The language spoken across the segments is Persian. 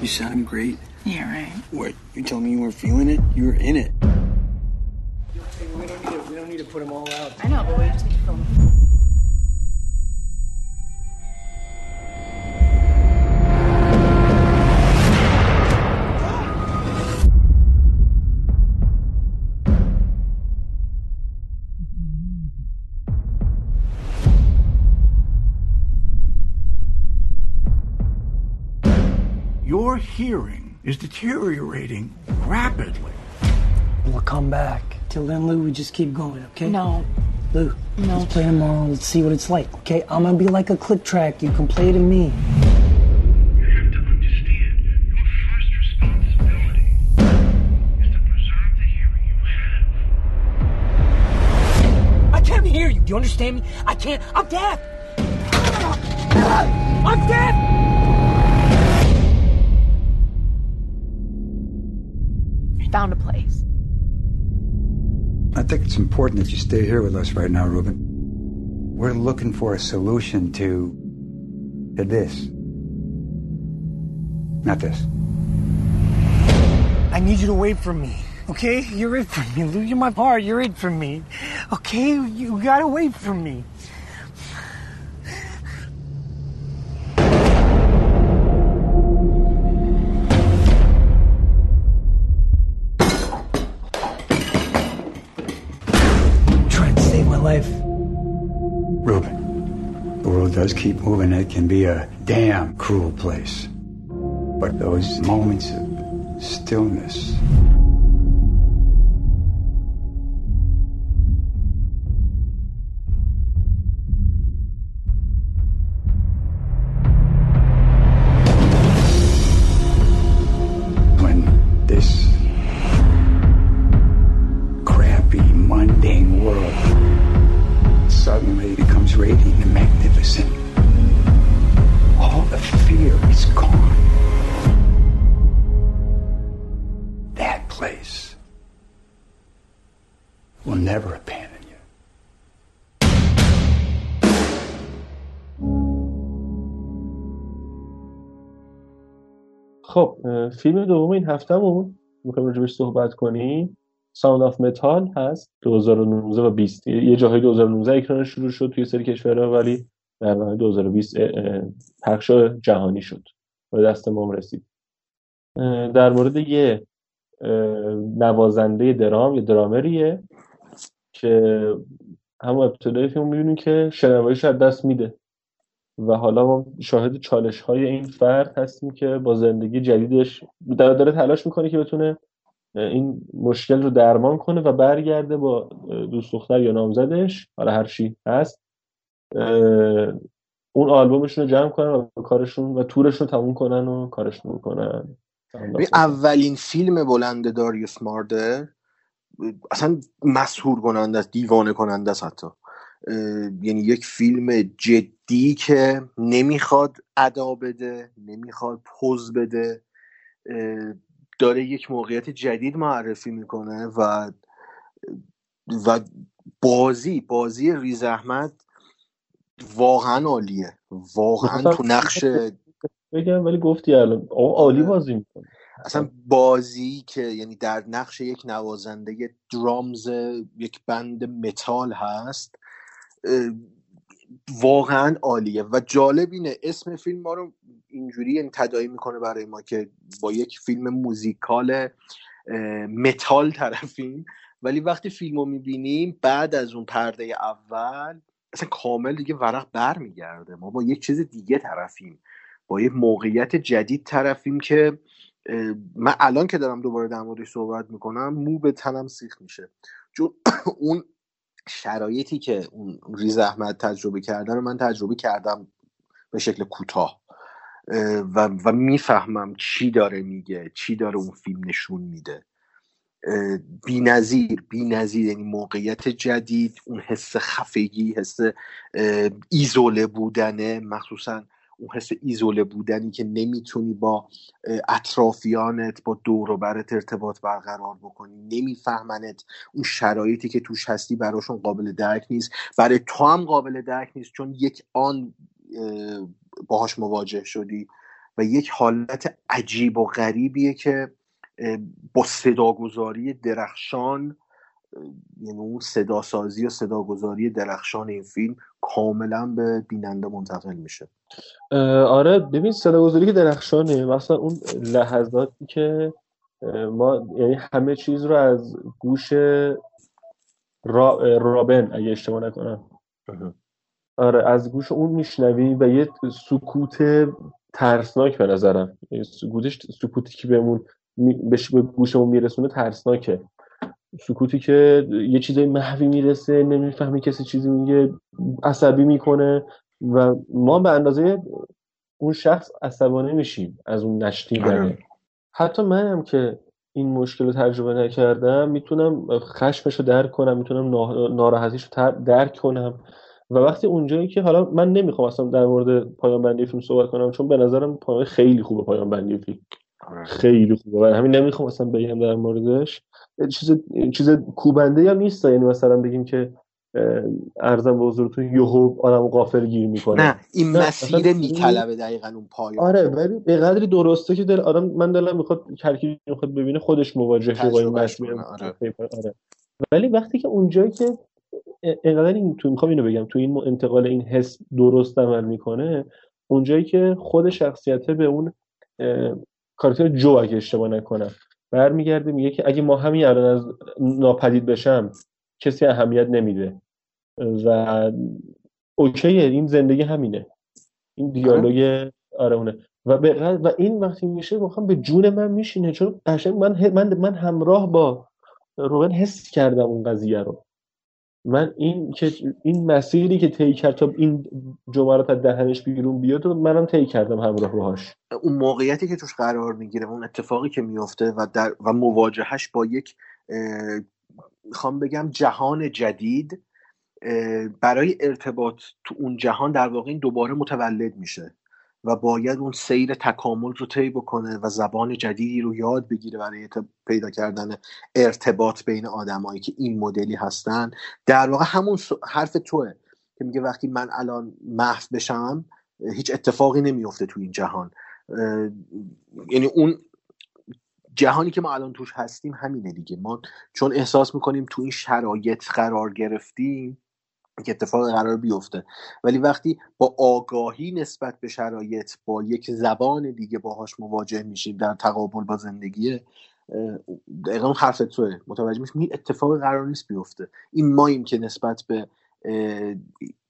You sounding great. Yeah, right. What? You telling me you weren't feeling it? You were in it. We don't need to, we don't need to put them all out. I know, but we just need to film. Hearing is deteriorating rapidly. We'll come back. Till then, Lou, we just keep going, okay? No. Lou, No. let's play tomorrow. Let's see what it's like, okay? I'm gonna be like a click track. You can play to me. You have to understand, your first responsibility is to preserve the hearing you have. I can't hear you. Do you understand me? I can't. I'm deaf. I'm deaf. Found a place. I think it's important that you stay here with us right now, Ruben. We're looking for a solution to, to this. Not this. I need you to wait for me. Okay? You're it for me, Lou. You're my heart. You're it for me. Okay? You gotta wait for me. My life. Ruben, the world does keep moving. It can be a damn cruel place. But those moments of stillness, radiant and magnificent. All the fear is gone. That place will never abandon you. خب اه، فیلم دوم این هفتهمون میخوایم راجبش صحبت کنیم Sound of Metal هست. 2019 و 20 یه جاهای 2019 اکرانش شروع شد توی سری کشورها ولی در نهایت 2020 اه، اه، پخش جهانی شد. به دست ما رسید. در مورد یه نوازنده درام یه درامریه که همون ابتدای فیلم می‌بینیم که شنواییش از دست میده. و حالا ما شاهد چالش های این فرد هستیم که با زندگی جدیدش داره, داره تلاش می‌کنه که بتونه این مشکل رو درمان کنه و برگرده با دوست دختر یا نامزدش حالا هر چی هست اون آلبومشون رو جمع کنن و کارشون و تورشون تموم کنن و کارشون رو کنن. اولین فیلم بلند داریوس ماردر اصلا مسهور کننده است دیوانه کننده است حتی. یعنی یک فیلم جدی که نمی‌خواد ادا بده نمی‌خواد پوز بده. داره یک موقعیت جدید معرفی می‌کنه و و بازی بازی ریز احمد واقعا عالیه. واقعا تو نقش بگم ولی گفتی الان. عالی بازی می‌کنه. اصلا بازی که یعنی در نقش یک نوازنده درامز یک بند متال هست واقعا عالیه. و جالب اینه اسم فیلم ما رو اینجوری یعنی تداعی می‌کنه برای ما که با یک فیلم موزیکال متال طرفیم. ولی وقتی فیلم رو می‌بینیم بعد از اون پرده اول اصلا کامل دیگه ورق بر میگرده. ما با یک چیز دیگه طرفیم. با یک موقعیت جدید طرفیم که من الان که دارم دوباره در موردش صحبت می‌کنم مو به تنم سیخ میشه. چون اون شرایطی که اون ریز احمد تجربه کردن رو من تجربه کردم به شکل کوتاه. اه، و, و می‌فهمم چی داره میگه چی داره اون فیلم نشون میده. بی نظیر بی نظیر یعنی موقعیت جدید اون حس خفگی حس ایزوله بودنه مخصوصا اون حس ایزوله بودنی که نمی‌تونی با اطرافیانت با دور برت ارتباط برقرار بکنی نمیفهمنت اون شرایطی که توش هستی براشون قابل درک نیست. برای تو هم قابل درک نیست چون یک آن اه، باهاش مواجه شدی و یک حالت عجیب و غریبیه که با صداگذاری درخشان یعنی اون صداسازی و صداگذاری درخشان این فیلم کاملا به بیننده منتقل میشه. آره ببین صداگذاری که درخشانه مثلا اون لحظاتی که ما یعنی همه چیز رو از گوش را... رابن اگه اشتباه نکنم. آره از گوش اون میشنوی و یه سکوت ترسناک به نظرم. سکوتش سکوتی که بهمون می- به گوشمون میرسونه ترسناکه. سکوتی که یه چیزای محوی می‌رسه نمی‌فهمی کسی چیزی میگه عصبی می‌کنه و ما به اندازه اون شخص عصبانی میشیم از اون نشنیدنه آره. حتی منم که این مشکل رو تجربه نکردم می‌تونم خشمش رو درک کنم می‌تونم ناراحتیش رو درک کنم. و وقتی اونجایی که حالا من نمی‌خوام اصلا در مورد پایان بندی فیلم صحبت کنم چون به نظرم پایان خیلی خوبه پایان بندی فیلم. آره. خیلی خوبه. و همین نمی‌خوام اصلا بگم در موردش. چیز چیز کوبنده هم نیست. یعنی مثلا بگیم که ارزم به حضورتون یهو آدم غافل گیر می‌کنه. نه این نه، مسیر میطلبه دقیقا اون پایان. آره ولی به قدری درسته که دل آدم من دلم می‌خواد هر کی می‌خواد ببینه خودش مواجه با این آره. آره. ولی وقتی که اونجایی که انقدر این تو می‌خوام اینو بگم تو این انتقال این حس درست عمل می‌کنه اونجایی که خود شخصیته به اون کاراکتر جو اگه اشتباه نکنم برمیگرده میگه که اگه ما همین الان از ناپدید بشم کسی اهمیت نمیده. و اوکیه این زندگی همینه. این دیالوگ آره اونه. و به و این وقتی میشه واقعا به جون من میشینه. چون قشنگ من من من همراه با روبن حس کردم اون قضیه رو. من این که این مسیری که طی کرد تا این جملات از دهنش بیرون بیاد و منم طی کردم همراه باهاش. اون موقعیتی که توش قرار می‌گیره اون اتفاقی که میفته و در و مواجهش با یک می‌خوام بگم جهان جدید برای ارتباط تو اون جهان در واقع این دوباره متولد میشه. و باید اون سیر تکامل رو طی بکنه و زبان جدیدی رو یاد بگیره برای پیدا کردن ارتباط بین آدمایی که این مدلی هستن. در واقع همون حرف توه که میگه وقتی من الان محو بشم هیچ اتفاقی نمیفته تو این جهان. یعنی اون جهانی که ما الان توش هستیم همینه دیگه. ما چون احساس می‌کنیم تو این شرایط قرار گرفتیم که اتفاق قرار بیفته. ولی وقتی با آگاهی نسبت به شرایط با یک زبان دیگه باهاش مواجه میشیم در تقابل با زندگی دقیقا حرف توه. متوجه میشیم این اتفاق قرار نیست بیفته. این ماییم که نسبت به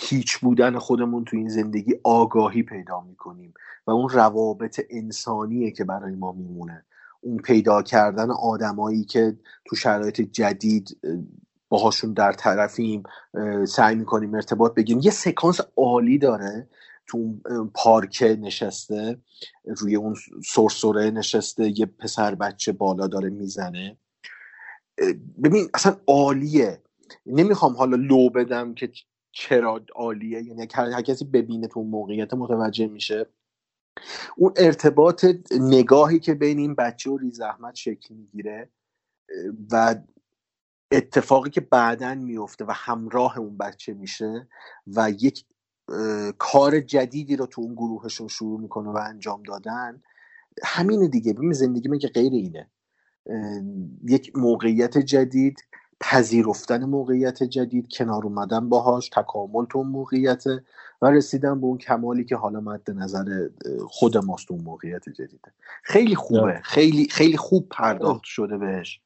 هیچ بودن خودمون تو این زندگی آگاهی پیدا می‌کنیم و اون روابط انسانیه که برای ما میمونه. اون پیدا کردن آدمایی که تو شرایط جدید باهاشون در طرفیم سعی می‌کنیم ارتباط بگیریم. یه سکانس عالی داره تو اون اه، پارک نشسته روی اون سرسره نشسته یه پسر بچه بالا داره می‌زنه. ببین اصلا عالیه. نمی‌خوام حالا لو بدم که چرا عالیه. یعنی هر کسی ببینه تو موقعیت متوجه میشه. اون ارتباط نگاهی که بین این بچه و ریز احمد شکل می‌گیره و اتفاقی که بعدا میفته و همراه اون بچه میشه و یک کار جدیدی رو تو اون گروهشون شروع می‌کنه و انجام دادن همینه دیگه. ببین زندگی من که غیر اینه. یک موقعیت جدید پذیرفتن موقعیت جدید کنار اومدن باهاش تکامل تو اون موقعیته و رسیدن به اون کمالی که حالا مد نظر خود ماست اون موقعیت جدیده. خیلی خوبه. خیلی خیلی خوب پرداخت شده بهش.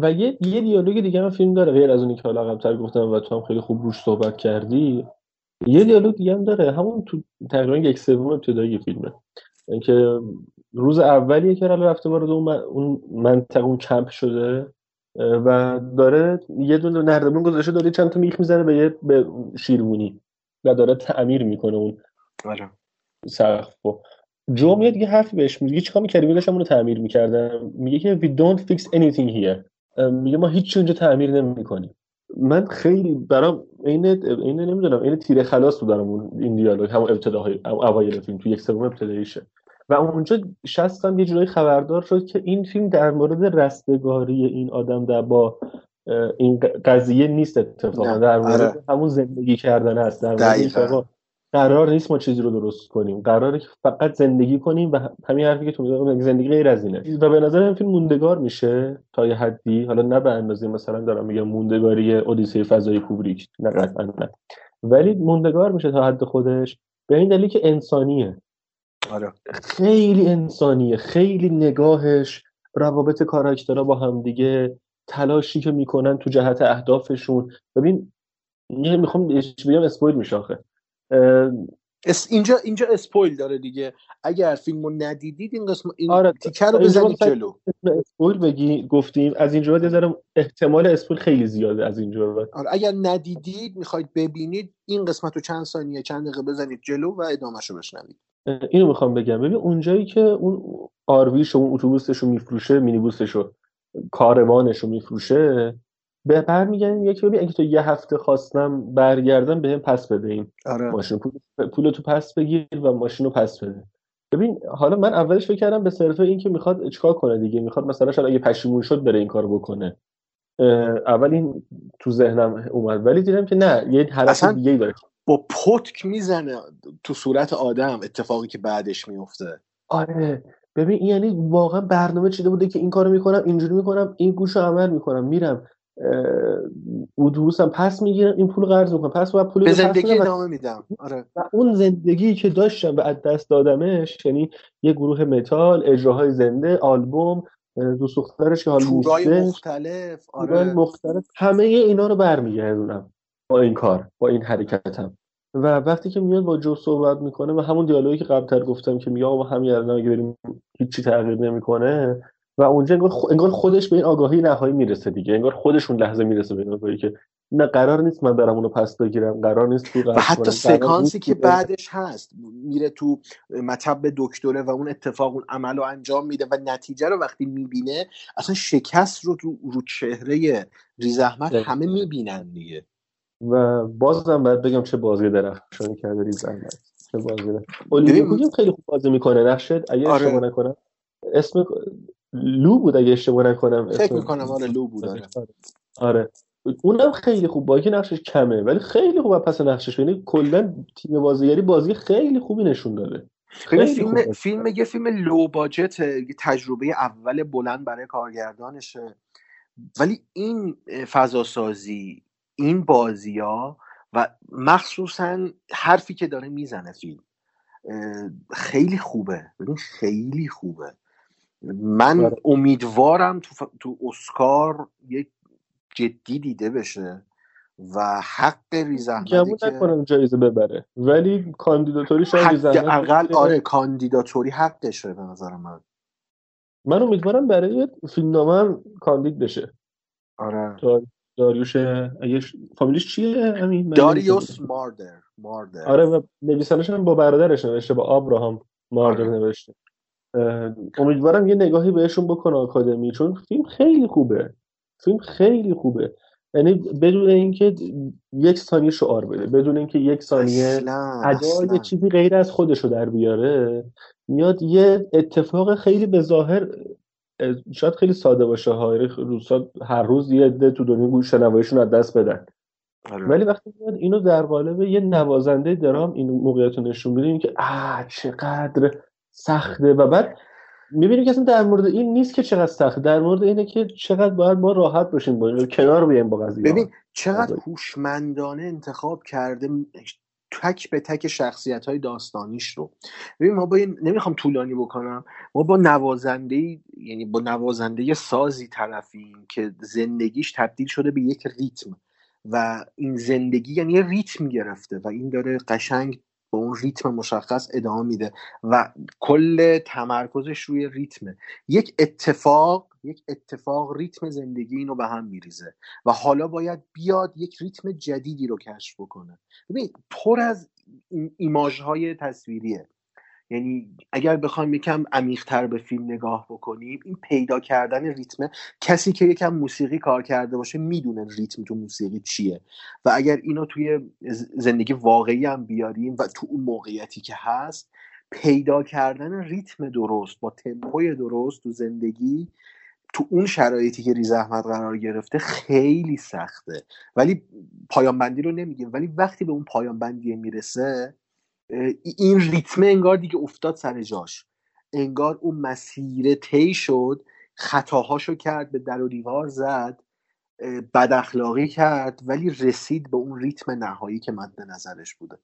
و یه یه دیالوگ دیگه هم فیلم داره غیر از اونی که حالا قبلتر گفتم و تو هم خیلی خوب روش صحبت کردی. یه دیالوگ دیگه هم داره همون تو تقریبا یک سوم ابتدایی فیلمه. اینکه روز اولیه که رفته وارد اون اون منطقه اون کمپ شده و داره یه دونه نردبون گذاشته داره چند تا میخ می‌زنه به یه به شیروانی و داره تعمیر می‌کنه اون آره. سقفو جو میاد یه حرفی بهش میگه چیکار می‌کردی؟ میگه داشتم اونو تعمیر می‌کردم. میگه که we don't fix anything here. میگه ما هیچ اونجا تعمیر نمی‌کنیم. من خیلی برام عین عین نمی‌دونم عین تیر خلاص بود برام اون- این دیالوگ همون ابتداهای هم اوایل فیلم تو یک سوم ابتداییشه. و اونجا شستم یه جورایی خبردار شد که این فیلم در مورد رستگاری این آدم در با این قضیه نیست اتفاقا. در مورد آره. همون زندگی کردن هست در مورد قرار نیست ما چیزی رو درست کنیم. قراره که فقط زندگی کنیم و همین حرفی که تو می‌زنی، زندگی غیر از اینه. و به نظر این فیلم موندگار میشه تا یه حدی. حالا نه به اندازه مثلا دارم میگم موندگاری اودیسه فضای کوبریک. نه قطعا نه. ولی موندگار میشه تا حد خودش. به این دلیل که انسانیه. آره. خیلی انسانیه. خیلی نگاهش روابط کاراکترها با هم دیگه تلاشی که می‌کنن تو جهت اهدافشون. ببین می‌خوام بگم spoil میشه آخه. اینجا اینجا spoil داره دیگه. اگر فیلمو ندیدید این قسمت این آره تیکه رو بزنید جلو. spoil بگی گفتیم. از اینجا بعد احتمال spoil خیلی زیاده از اینجا بعد. آره اگر ندیدید می‌خواید ببینید این قسمت رو چند ثانیه چند دقیقه بزنید جلو و ادامهش رو بشنوید اینو می‌خوام بگم. ببین اونجایی که اون آرویش و اون اتوبوسش رو میفروشه مینیبوسش رو کاروانش رو میفروشه برمیگردیم یکی ببین اگه تو یه هفته خواستم برگردم بهم پس بده این آره. ماشین. پول پول تو پس بگیر و ماشین رو پس بده. ببین حالا من اولش فکر کردم به صرفه این که می‌خواد چیکار کنه دیگه. می‌خواد مثلا شاید اگه پشیمون شد بره این کارو بکنه. اول این تو ذهنم اومد. ولی دیدم که نه یه اصلا دیگه ای داره. با پتک می‌زنه تو صورت آدم اتفاقی که بعدش میفته آره. ببین این یعنی واقعا برنامه چیده بوده که این کارو می‌کنم اینجوری می‌کنم این گوشو عمل می‌کنم. میرم. اه، اتوبوسم پس می‌گیرم این پول قرض می‌کنم پس باید پول به زندگی ادامه میدم. آره. و اون زندگی که داشتم و از دست دادمش یعنی یه گروه متال اجراهای زنده آلبوم اه، دوست دخترش که حال تورای مختلف آره. مختلف همه اینا رو برمیگردونم با این کار با این حرکتم. و وقتی که میاد با جو صحبت می‌کنه و همون دیالوگی که قبلتر گفتم که میگه آقا همین الان اگه بریم هیچی تغییر نمی‌کنه و اونجا انگار, خودش به این آگاهی نهایی می‌رسه دیگه. انگار خودشون لحظه می‌رسه به این آگاهی که نه قرار نیست من برم اونو پس بگیرم. قرار نیست پول و حتی سکانسی که بعدش هست میره تو مطب دکتره و اون اتفاق اون عمل رو انجام میده و نتیجه رو وقتی می‌بینه اصلا شکست رو رو, رو چهره ریزحمد همه می‌بینن دیگه. و بازم باید بگم چه بازی درخشانی کرده ریز احمد. چه بازی خیلی خوب بازی می‌کنه؟ نقشت اگه آره. نکنم. اسم لو بود اگه اشتباه نکنم فکر می‌کنم آره لو بود آره. آره. اونم خیلی خوب با اینکه نقشش کمه ولی خیلی خوب پس نقشش. یعنی کلا تیم بازیگری بازی خیلی خوبی نشون داده. خیلی فیلم فیلم یه فیلم لو باجت تجربه اول بلند برای کارگردانشه. ولی این فضا سازی این بازی ها و مخصوصا حرفی که داره می‌زنه فیلم خیلی خوبه. ببین خیلی خوبه. من آره. امیدوارم تو, ف... تو اسکار یک جدی دیده بشه و حق ریز احمدی که نکنم جایزه ببره. ولی کاندیداتوری شاید حداقل بشه. آره کاندیداتوری حقشه به نظر من. من امیدوارم برای فیلمنامه هم کاندید بشه. آره. دار... داریوش اگه فامیلیش چیه همین داریوس ماردر ماردر آره و نویسندش هم با برادرش نوشته با آبراهام ماردر آره. نوشته. امیدوارم یه نگاهی بهشون بکنه آکادمی چون فیلم خیلی خوبه. فیلم خیلی خوبه. یعنی بدون اینکه یک ثانیه شعار بده بدون اینکه یک ثانیه ادای چیزی غیر از خودش رو در بیاره میاد یه اتفاق خیلی به ظاهر اه، شاید خیلی ساده باشه ها روزا هر روز یه عده تو دنیا گوش شنواییشون از دست بدن. آره. ولی وقتی میاد اینو در قالب یه نوازنده درام این موقعیت رو نشون میده که آه چقدر سخته. و بعد می‌بینیم که اصلا در مورد این نیست که چقدر سخته. در مورد اینه که چقدر باید ما راحت باشیم با کنار بیایم با قضیه. ببین چقدر هوشمندانه انتخاب کرده تک به تک شخصیت های داستانیش رو. ببین ما با این نمی‌خوام طولانی بکنم. ما با نوازنده یعنی با نوازنده سازی طرفیم که زندگیش تبدیل شده به یک ریتم. و این زندگی یعنی یه ریتم گرفته و این داره قشنگ به اون ریتم مشخص ادامه میده و کل تمرکزش روی ریتمه. یک اتفاق یک اتفاق ریتم زندگی اینو به هم میریزه و حالا باید بیاد یک ریتم جدیدی رو کشف بکنه. ببین پر از ایماژ های تصویریه. یعنی اگر بخوایم یکم عمیقتر به فیلم نگاه بکنیم این پیدا کردن ریتمه کسی که یکم موسیقی کار کرده باشه می‌دونه ریتم تو موسیقی چیه. و اگر اینو توی زندگی واقعی هم بیاریم و تو اون موقعیتی که هست پیدا کردن ریتم درست با تمپوی درست تو زندگی تو اون شرایطی که ریز احمد قرار گرفته خیلی سخته. ولی پایان بندی رو نمیگیم. ولی وقتی به اون پایان بندی می‌رسه این ریتم انگار دیگه افتاد سر جاش. انگار اون مسیر طی شد خطاهاشو کرد به در و دیوار زد بد اخلاقی کرد ولی رسید به اون ریتم نهایی که مد نظرش بوده.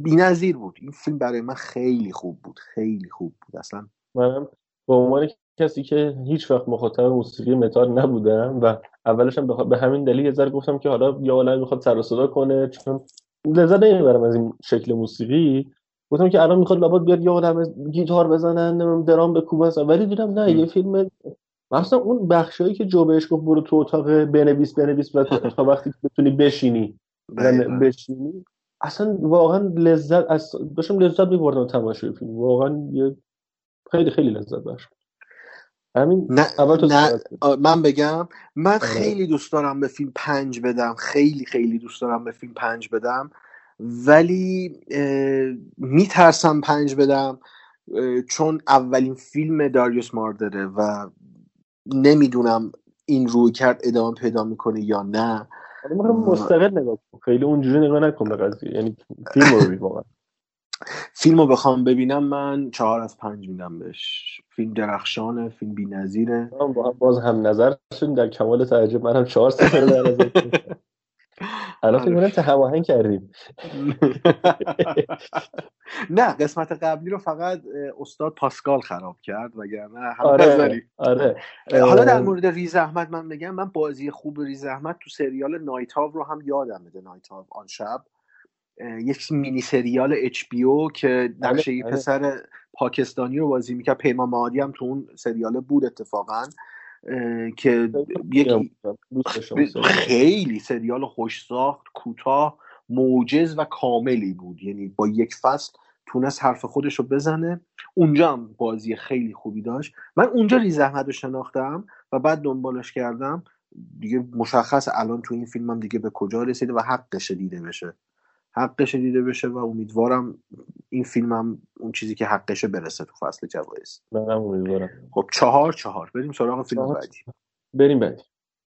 بی‌نظیر بود. این فیلم برای من خیلی خوب بود. خیلی خوب بود. اصلا منم به عنوان کسی که هیچ وقت مخاطب موسیقی متال نبودم و اولش هم به همین دلیل یه ذره گفتم که حالا یا عالم می‌خواد سر صدا کنه چون لذت نمی‌برم از این شکل موسیقی. گفتم که الان می‌خواد لابد بیاد یه عالم گیتار بزنن درام بکوبن. ولی دیدم نه یه فیلم مثلا اون بخشایی که جو بهش گفت برو تو اتاق بنویس بنویس و تا وقتی که بتونی بشینی. بشینی. اصلا واقعا لذت از داشتم لذت می‌بردم تماشای فیلم. واقعا یه خیلی خیلی لذت بخش. همین نه, اول تو نه من بگم من آره. خیلی دوست دارم به فیلم پنج بدم. خیلی خیلی دوست دارم به فیلم پنج بدم. ولی میترسم پنج بدم چون اولین فیلم داریوس ماردره و نمی‌دونم این روی کرد ادامه پیدا می‌کنه یا نه. می‌خوام مستقل نگاه کن. خیلی اونجوری نگاه نکن به قضیه. یعنی فیلم رو واقعا. فیلم رو بخوام ببینم من چهار از پنج میدم بهش. فیلم درخشانه فیلم بی نظیره باز هم نظر شدیم در کمال تعجب من هم چهار ستاره در. الان فکر کنم هماهنگ کردیم. نه قسمت قبلی رو فقط استاد پاسکال خراب کرد وگرنه آره آره. حالا در مورد ریز احمد من بگم من بازی خوب ریز احمد تو سریال Night Of رو هم یادم میاد Night Of آن شب. یک مینی سریال HBO که نقش بله یه بله پسر پاکستانی رو بازی می‌کرد. پیمان معادی هم تو اون سریال بود اتفاقا که یک خیلی سریال خوش ساخت کوتاه موجز و کاملی بود. یعنی با یک فصل تونست حرف خودش رو بزنه. اونجا هم بازی خیلی خوبی داشت. من اونجا ریز احمد رو شناختم و بعد دنبالش کردم. دیگه مشخص الان تو این فیلم هم دیگه به کجا رسیده و حقش دیده بشه. حقش دیده بشه و امیدوارم این فیلم هم اون چیزی که حقشه برسه تو فصل جوایز. منم امیدوارم. خب چهار چهار. بریم سراغ فیلم چهار. بعدی. بریم بعدی.